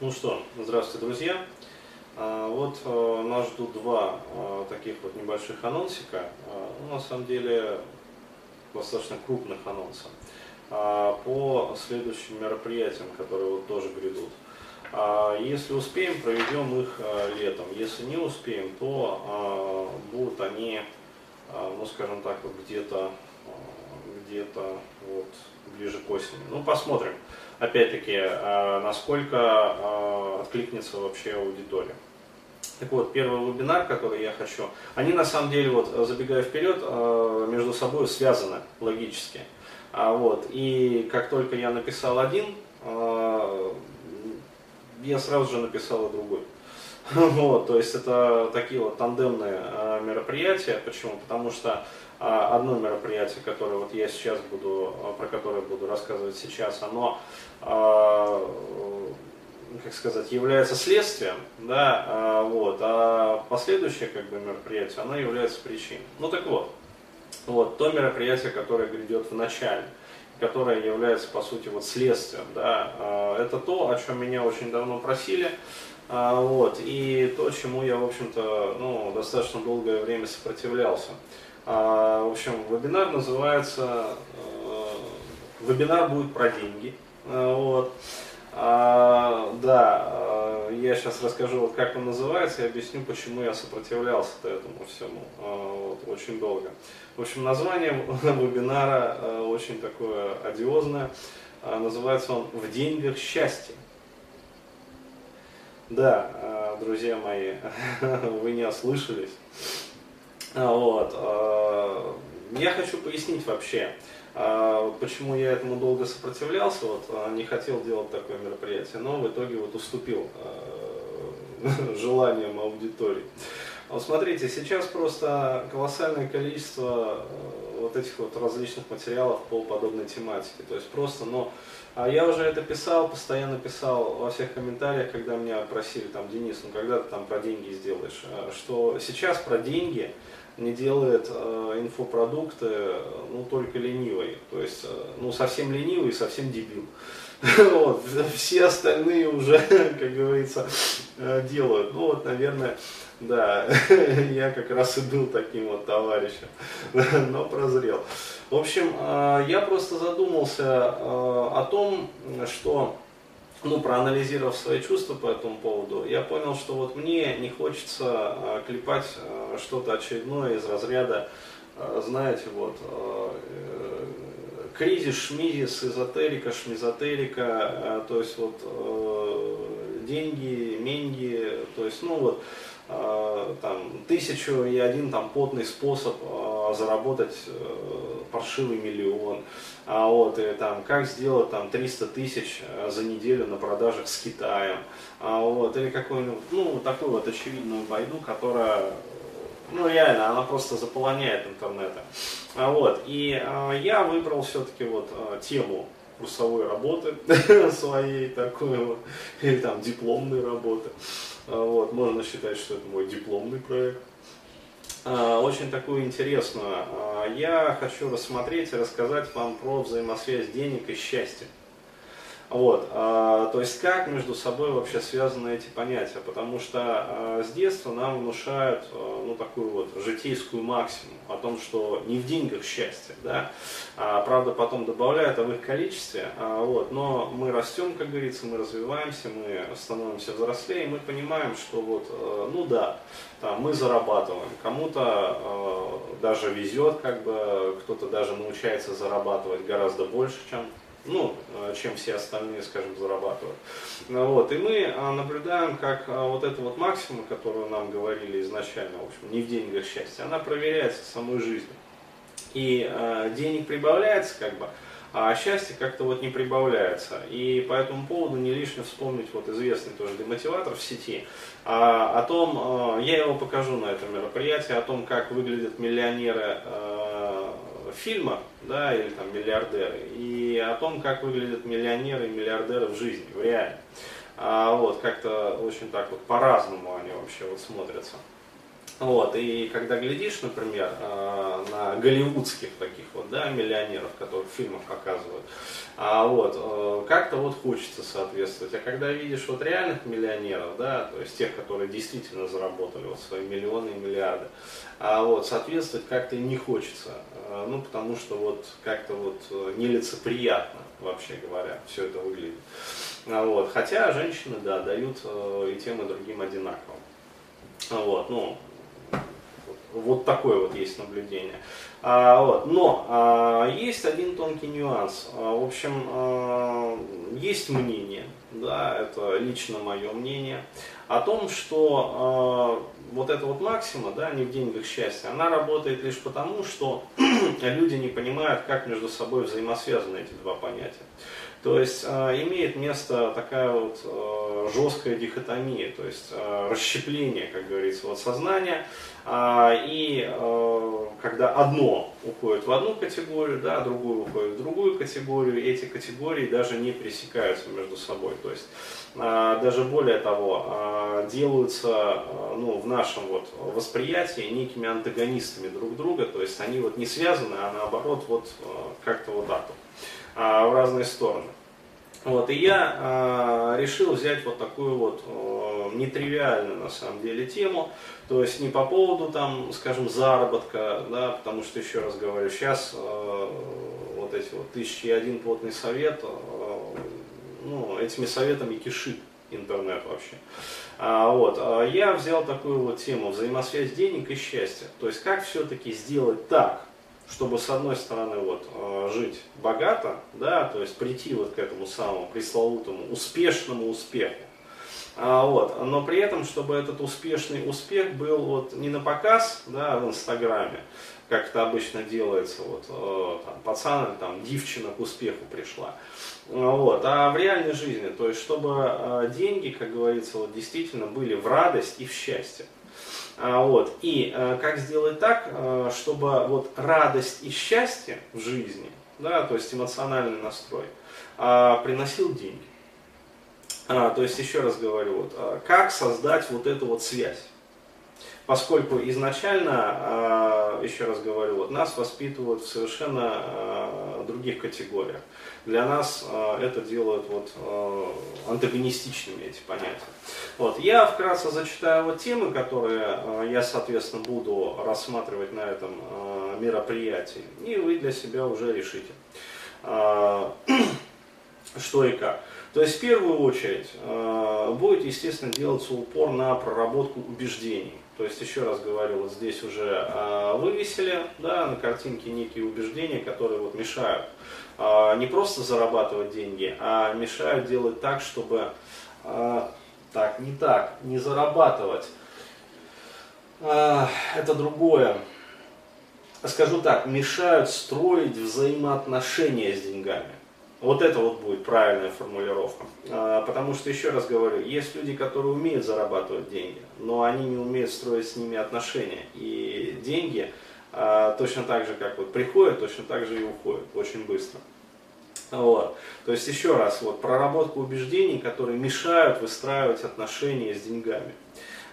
Ну что, здравствуйте, друзья. А, вот а, нас ждут два а, таких вот небольших анонсика. Ну, на самом деле, достаточно крупных анонса по следующим мероприятиям, которые вот тоже грядут. Если успеем, проведем их летом. Если не успеем, то будут они, ну скажем так, вот где-то где-то вот ближе к осени. Ну, посмотрим, опять-таки, а, насколько а, откликнется вообще аудитория. Так вот, первый вебинар, который я хочу, они на самом деле, вот забегая вперед, а, между собой связаны логически. Вот, и как только я написал один, я сразу же написал и другой. Вот, то есть это такие вот тандемные мероприятия. Почему? Потому что а, одно мероприятие, которое вот я сейчас буду, а, про которое буду рассказывать сейчас, оно, а, как сказать, является следствием, да, вот, а последующее как бы мероприятие, оно является причиной. Ну так вот, вот то мероприятие, которое грядет в начале, которое является по сути вот следствием, да, это то, о чем меня очень давно просили, вот, и то, чему я, в общем-то, ну, достаточно долгое время сопротивлялся. А, в общем, вебинар называется э, «Вебинар будет про деньги». Э, вот. А, да, э, я сейчас расскажу, как он называется, и объясню, почему я сопротивлялся этому всему вот, очень долго. В общем, название вебинара очень такое одиозное. Называется он «В деньгах счастье». Да, друзья мои, вы не ослышались. А, вот. А, я хочу пояснить вообще, а, почему я этому долго сопротивлялся, вот, не хотел делать такое мероприятие, но в итоге вот уступил желаниям аудитории. Вот смотрите, сейчас просто колоссальное количество вот этих вот различных материалов по подобной тематике. То есть просто, но ну, я уже это писал, постоянно писал во всех комментариях, когда меня просили, там, Денис, ну когда ты там про деньги сделаешь, что сейчас про деньги не делает э, инфопродукты, ну, только ленивый. То есть, э, ну, совсем ленивый и совсем дебил. Вот. Все остальные уже, как говорится, э, делают. Ну, вот, наверное, да, я как раз и был таким вот товарищем, но прозрел. В общем, э, я просто задумался э, о том, что ну, проанализировав свои чувства по этому поводу, я понял, что вот мне не хочется клепать что-то очередное из разряда, знаете, вот, кризис, шмизис, эзотерика, шмизотерика, то есть вот деньги, меньги, то есть, ну вот, там, тысячу и один там потный способ заработать э, паршивый миллион, а вот, и там, как сделать там 300 тысяч э, за неделю на продажах с Китаем, а вот, или какую-нибудь, ну, такую вот очевидную байду, которая, ну, реально, она просто заполоняет интернета. Вот, и а, я выбрал все-таки вот а, тему курсовой работы своей такой вот, или там дипломной работы. А, вот, можно считать, что это мой дипломный проект. Очень такую интересную. Я хочу рассмотреть и рассказать вам про взаимосвязь денег и счастья. Вот, э, то есть как между собой вообще связаны эти понятия, потому что э, с детства нам внушают э, ну, такую вот житейскую максимум о том, что не в деньгах счастье, да, а, правда потом добавляют, а в их количестве, а, вот, но мы растем, как говорится, мы развиваемся, мы становимся взрослее, и мы понимаем, что вот, э, ну да, там, мы зарабатываем, кому-то э, даже везет, как бы, кто-то даже научается зарабатывать гораздо больше, чем ну, э, чем все остальные, скажем, зарабатывают. Ну вот, и мы а, наблюдаем, как а, вот эта вот максима, которую нам говорили изначально, в общем, не в деньгах счастье, она проверяется самой жизнью. И э, денег прибавляется, как бы, а счастье как-то вот не прибавляется. И по этому поводу не лишне вспомнить вот известный тоже демотиватор в сети, а, о том, э, я его покажу на этом мероприятии, о том, как выглядят миллионеры э, фильма, да, или там миллиардеры, и о том, как выглядят миллионеры и миллиардеры в жизни, в реале. А, вот, как-то очень так вот по-разному они вообще вот смотрятся. Вот, и когда глядишь, например, э, на голливудских таких да, миллионеров, которых в фильмах показывают, а вот, э, как-то вот хочется соответствовать. А когда видишь вот реальных миллионеров, да, то есть тех, которые действительно заработали вот свои миллионы и миллиарды, а вот, соответствовать как-то не хочется. Э, ну, потому что вот как-то вот нелицеприятно, вообще говоря, все это выглядит. А вот, хотя женщины, да, дают и тем, и другим одинаково. Вот, ну, вот такое вот есть наблюдение. А, вот. Но а, есть один тонкий нюанс. А, в общем, а, есть мнение, да, это лично мое мнение, о том, что а, вот эта вот максима, да, не в деньгах счастья, она работает лишь потому, что люди не понимают, как между собой взаимосвязаны эти два понятия. То есть э, имеет место такая вот э, жесткая дихотомия, то есть э, расщепление, как говорится, вот сознания. И когда одно уходит в одну категорию, да, другое уходит в другую категорию, эти категории даже не пересекаются между собой. То есть даже более того, делаются ну, в нашем вот восприятии некими антагонистами друг друга, то есть они вот не связаны, а наоборот вот как-то вот так вот. А, в разные стороны. Вот, и я а, решил взять вот такую вот э, нетривиальную на самом деле тему, то есть не по поводу там, скажем, заработка, да, потому что еще раз говорю, сейчас э, вот эти вот тысячи и один плотный совет, э, ну, этими советами кишит интернет вообще. А, вот, а я взял такую вот тему взаимосвязь денег и счастья, то есть как все-таки сделать так, чтобы с одной стороны вот э, жить богато, да, то есть прийти вот к этому самому пресловутому успешному успеху, а, вот, но при этом, чтобы этот успешный успех был вот не на показ, да, в Инстаграме, как это обычно делается, вот, э, там, пацан или там девчина к успеху пришла, вот, а в реальной жизни, то есть чтобы э, деньги, как говорится, вот действительно были в радость и в счастье. А, вот. И э, как сделать так, э, чтобы вот радость и счастье в жизни, да, то есть эмоциональный настрой, а, приносил деньги. А, то есть, еще раз говорю, вот, как создать вот эту вот связь поскольку изначально, еще раз говорю, вот нас воспитывают в совершенно других категориях. Для нас а, это делают вот антагонистичными эти понятия. Вот. Я вкратце зачитаю вот темы, которые я, соответственно, буду рассматривать на этом мероприятии, и вы для себя уже решите, что и как. То есть в первую очередь будет, естественно, делаться упор на проработку убеждений. То есть, еще раз говорю, вот здесь уже э, вывесили да, на картинке некие убеждения, которые вот мешают э, не просто зарабатывать деньги, а мешают делать так, чтобы э, так, не так, не зарабатывать. Э, это другое. Скажу так, мешают строить взаимоотношения с деньгами. Вот это вот будет правильная формулировка. А, потому что, еще раз говорю, есть люди, которые умеют зарабатывать деньги, но они не умеют строить с ними отношения. И деньги а, точно так же, как вот приходят, точно так же и уходят очень быстро. Вот. То есть еще раз, вот, проработка убеждений, которые мешают выстраивать отношения с деньгами.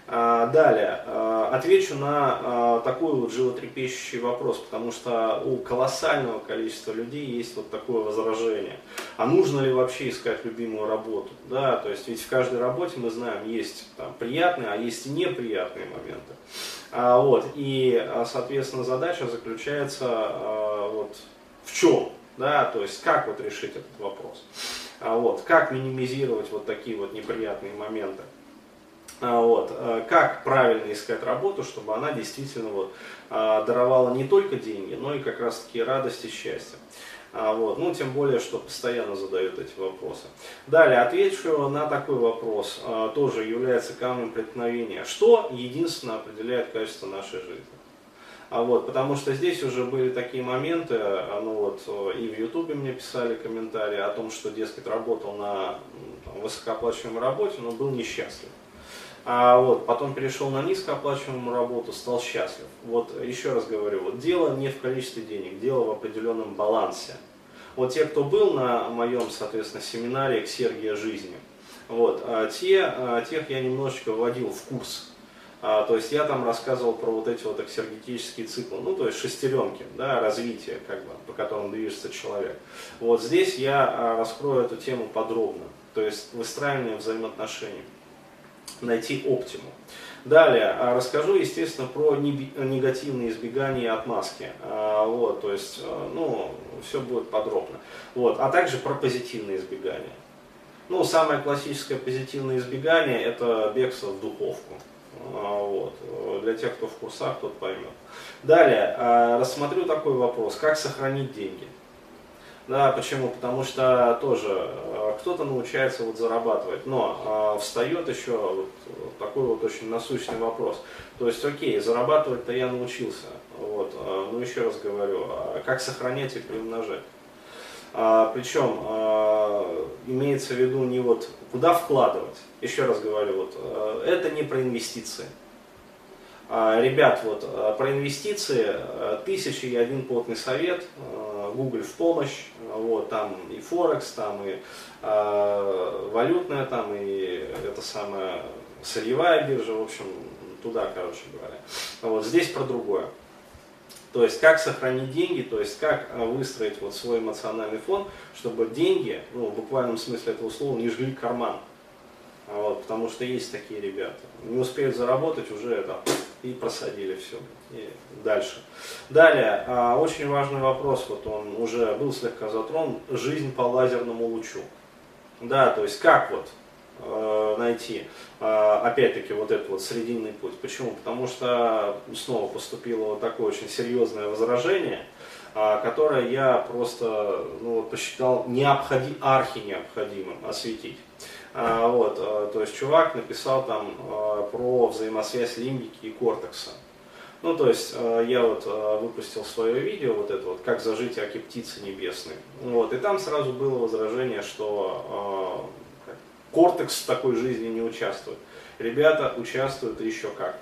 А, далее, а, отвечу на а, такой вот животрепещущий вопрос, потому что у колоссального количества людей есть вот такое возражение. А нужно ли вообще искать любимую работу? Да, то есть ведь в каждой работе мы знаем, есть там, приятные, а есть и неприятные моменты. А, вот, и, соответственно, задача заключается а, вот, в чем? Да, то есть как вот решить этот вопрос? А, вот, как минимизировать вот такие вот неприятные моменты? А, вот. Э, как правильно искать работу, чтобы она действительно вот, а, даровала не только деньги, но и как раз таки радость и счастье. А, вот. Ну, тем более, что постоянно задают эти вопросы. Далее, отвечу на такой вопрос, тоже является камнем преткновения. Что единственно определяет качество нашей жизни? А вот, потому что здесь уже были такие моменты, ну вот, и в Ютубе мне писали комментарии о том, что, дескать, работал на там, высокооплачиваемой работе, но был несчастлив. А вот, потом перешел на низкооплачиваемую работу, стал счастлив. Вот еще раз говорю, вот дело не в количестве денег, дело в определенном балансе. Вот те, кто был на моем, соответственно, семинаре к Сергия жизни, вот, а те, а тех я немножечко вводил в курс А, то есть я там рассказывал про вот эти вот эксергетические циклы, ну то есть шестеренки, да, развития, как бы, по которым движется человек. Вот здесь я а, раскрою эту тему подробно, то есть выстраивание взаимоотношений, найти оптимум. Далее а, расскажу, естественно, про негативные избегания и отмазки. А, вот, то есть, а, ну, все будет подробно. Вот, а также про позитивные избегания. Ну, самое классическое позитивное избегание – это бегство в духовку. Вот. Для тех, кто в курсах, тот поймет. Далее, рассмотрю такой вопрос, как сохранить деньги. Да, почему? Потому что тоже э, кто-то научается вот зарабатывать, но э, встает еще вот, такой вот очень насущный вопрос. То есть, окей, зарабатывать-то я научился, вот, э, но еще раз говорю, а как сохранять и приумножать? А, причем а, имеется в виду не вот куда вкладывать, еще раз говорю, вот, а, это не про инвестиции. А, ребят, вот э, про инвестиции э, тысячи и один плотный совет, э, Google в помощь, вот, там и Форекс, там и э, валютная, там и это самая сырьевая биржа, в общем, туда, короче говоря. Вот здесь про другое. То есть как сохранить деньги, то есть как выстроить вот свой эмоциональный фон, чтобы деньги, ну, в буквальном смысле этого слова, не жгли карман. Вот, потому что есть такие ребята. Не успеют заработать, уже это и просадили все. И дальше. Далее, а, очень важный вопрос, вот он уже был слегка затронут, жизнь по лазерному лучу. Да, то есть как вот э, найти, э, опять-таки, вот этот вот срединный путь. Почему? Потому что снова поступило вот такое очень серьезное возражение, э, которое я просто ну, посчитал необходим, архи необходимым осветить. А, вот, а, то есть чувак написал там а, про взаимосвязь лимбики и кортекса. Ну, то есть я вот выпустил свое видео, вот это вот, как зажить аки птицы небесной. Вот, и там сразу было возражение, что кортекс в такой жизни не участвует. Ребята участвуют еще как.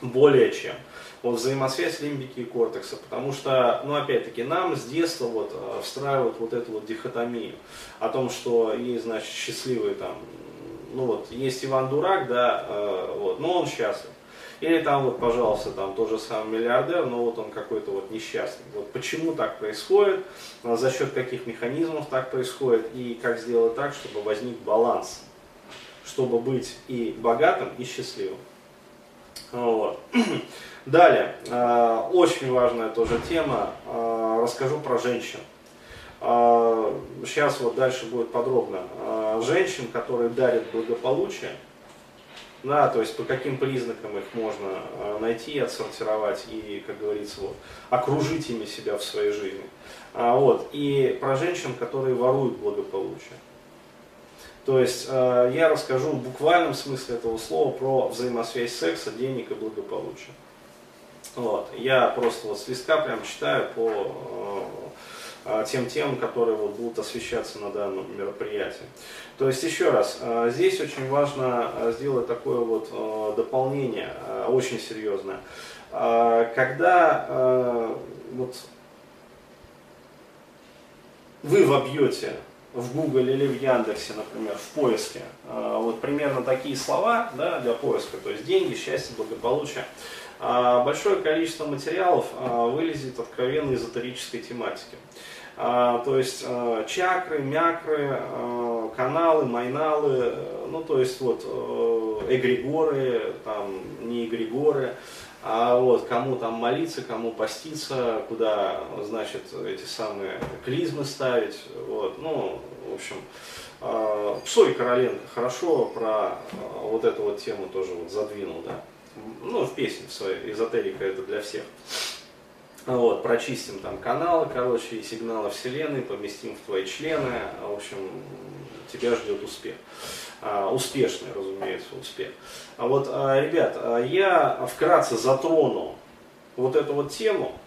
Более чем вот взаимосвязь лимбики и кортекса, потому что, ну опять-таки, нам с детства вот э, встраивают вот эту вот дихотомию о том, что есть, значит, счастливые там, ну вот, есть Иван Дурак, да, э, вот, но он счастлив. Или там вот, пожалуйста, там тот же самый миллиардер, но вот он какой-то вот несчастный. Вот почему так происходит, э, за счет каких механизмов так происходит и как сделать так, чтобы возник баланс, чтобы быть и богатым, и счастливым. Вот. Далее, э, очень важная тоже тема, э, расскажу про женщин. Сейчас вот дальше будет подробно. Женщин, которые дарят благополучие, да, то есть по каким признакам их можно найти, отсортировать и, как говорится, вот, окружить ими себя в своей жизни. Вот. И про женщин, которые воруют благополучие. То есть я расскажу в буквальном смысле этого слова про взаимосвязь секса, денег и благополучия. Вот. Я просто вот с листка прям читаю по э, тем темам, которые вот будут освещаться на данном мероприятии. То есть еще раз, э, здесь очень важно э, сделать такое вот дополнение, очень серьезное. Когда вот вы вобьете в Google или в Яндексе, например, в поиске, вот примерно такие слова да, для поиска, то есть деньги, счастье, благополучие, а, большое количество материалов а, вылезет откровенно эзотерической тематики. А, то есть чакры, мякры, каналы, майналы, ну то есть вот эгрегоры, там не эгрегоры, а вот кому там молиться, кому поститься, куда, значит, эти самые клизмы ставить, вот, ну, в общем, Псой Короленко хорошо про вот эту вот тему тоже вот задвинул, да ну, в песне в своей, эзотерика это для всех. Вот, прочистим там каналы, короче, и сигналы Вселенной, поместим в твои члены, в общем, тебя ждет успех. А, успешный, разумеется, успех. А вот, а, ребят, а, я вкратце затрону вот эту вот тему,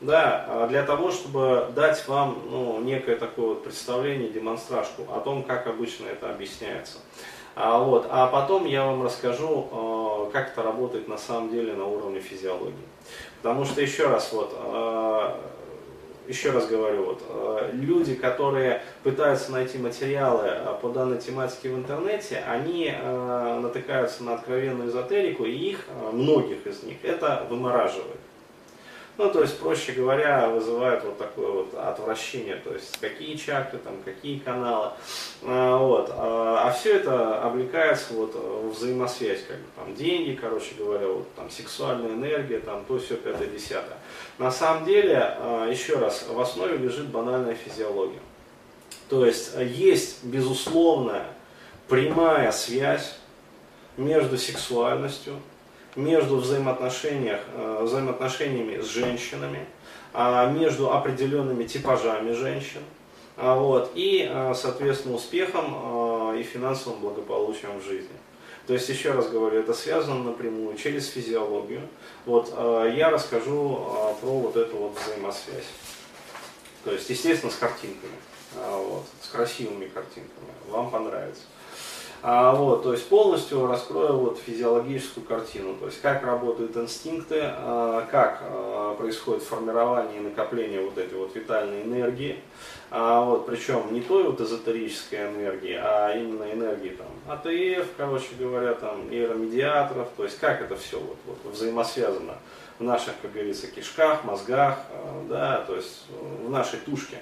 да, а, для того, чтобы дать вам ну, некое такое вот представление, демонстражку о том, как обычно это объясняется. А, вот, а потом я вам расскажу, э, как это работает на самом деле на уровне физиологии. Потому что еще раз, вот, э, еще раз говорю, вот, э, люди, которые пытаются найти материалы по данной тематике в интернете, они натыкаются на откровенную эзотерику, и их, многих из них, это вымораживает. Ну, то есть, проще говоря, вызывает вот такое вот отвращение, то есть, какие чакры, там, какие каналы, вот, а, а все это облекается вот в взаимосвязь, как бы, там, деньги, короче говоря, вот, там, сексуальная энергия, там, то, все, пятое, десятое. На самом деле, еще раз, в основе лежит банальная физиология. То есть, есть, безусловная, прямая связь между сексуальностью, между взаимоотношениях, э, взаимоотношениями с женщинами, а, между определенными типажами женщин, а, вот, и, э, соответственно, успехом э, и финансовым благополучием в жизни. То есть, еще раз говорю, это связано напрямую через физиологию. Вот, я расскажу про вот эту вот взаимосвязь. То есть, естественно, с картинками, вот, с красивыми картинками. Вам понравится. А, вот, то есть полностью раскрою вот физиологическую картину, то есть как работают инстинкты, а, как а, происходит формирование и накопление вот этой вот витальной энергии, а, вот, причем не той вот эзотерической энергии, а именно энергии там АТФ, короче говоря, там нейромедиаторов, то есть как это все вот, вот взаимосвязано в наших, как говорится, кишках, мозгах, э, да, то есть в нашей тушке.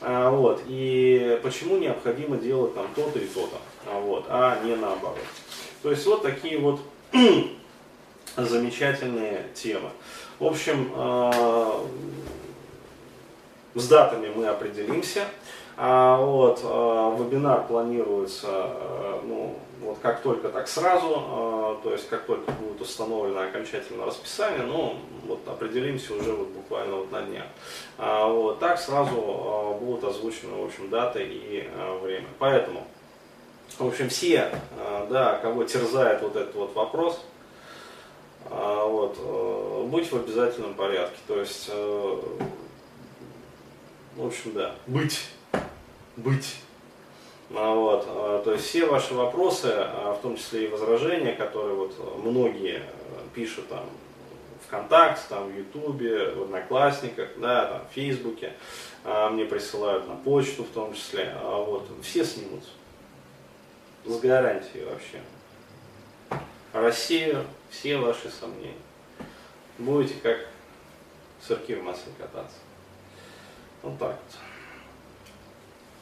А, вот. И почему необходимо делать там то-то и то-то, а, вот, а не наоборот. То есть вот такие вот замечательные темы. В общем, э, с датами мы определимся. А, вот, вебинар планируется ну, вот как только так сразу, а, то есть как только будет установлено окончательное расписание, ну вот определимся уже вот буквально вот на днях. А, вот так сразу а, будут озвучены в общем даты и время. Поэтому, в общем, все, да, кого терзает вот этот вот вопрос, вот, быть в обязательном порядке. То есть, в общем, да, быть, быть. А, вот, а, то есть все ваши вопросы, а, в том числе и возражения, которые вот многие пишут там ВКонтакте, там, в Ютубе, в Одноклассниках, да, там, в Фейсбуке, мне присылают на почту в том числе, вот, все снимутся. С гарантией вообще. Россия, все ваши сомнения. Будете как сырки в масле кататься. Вот так вот.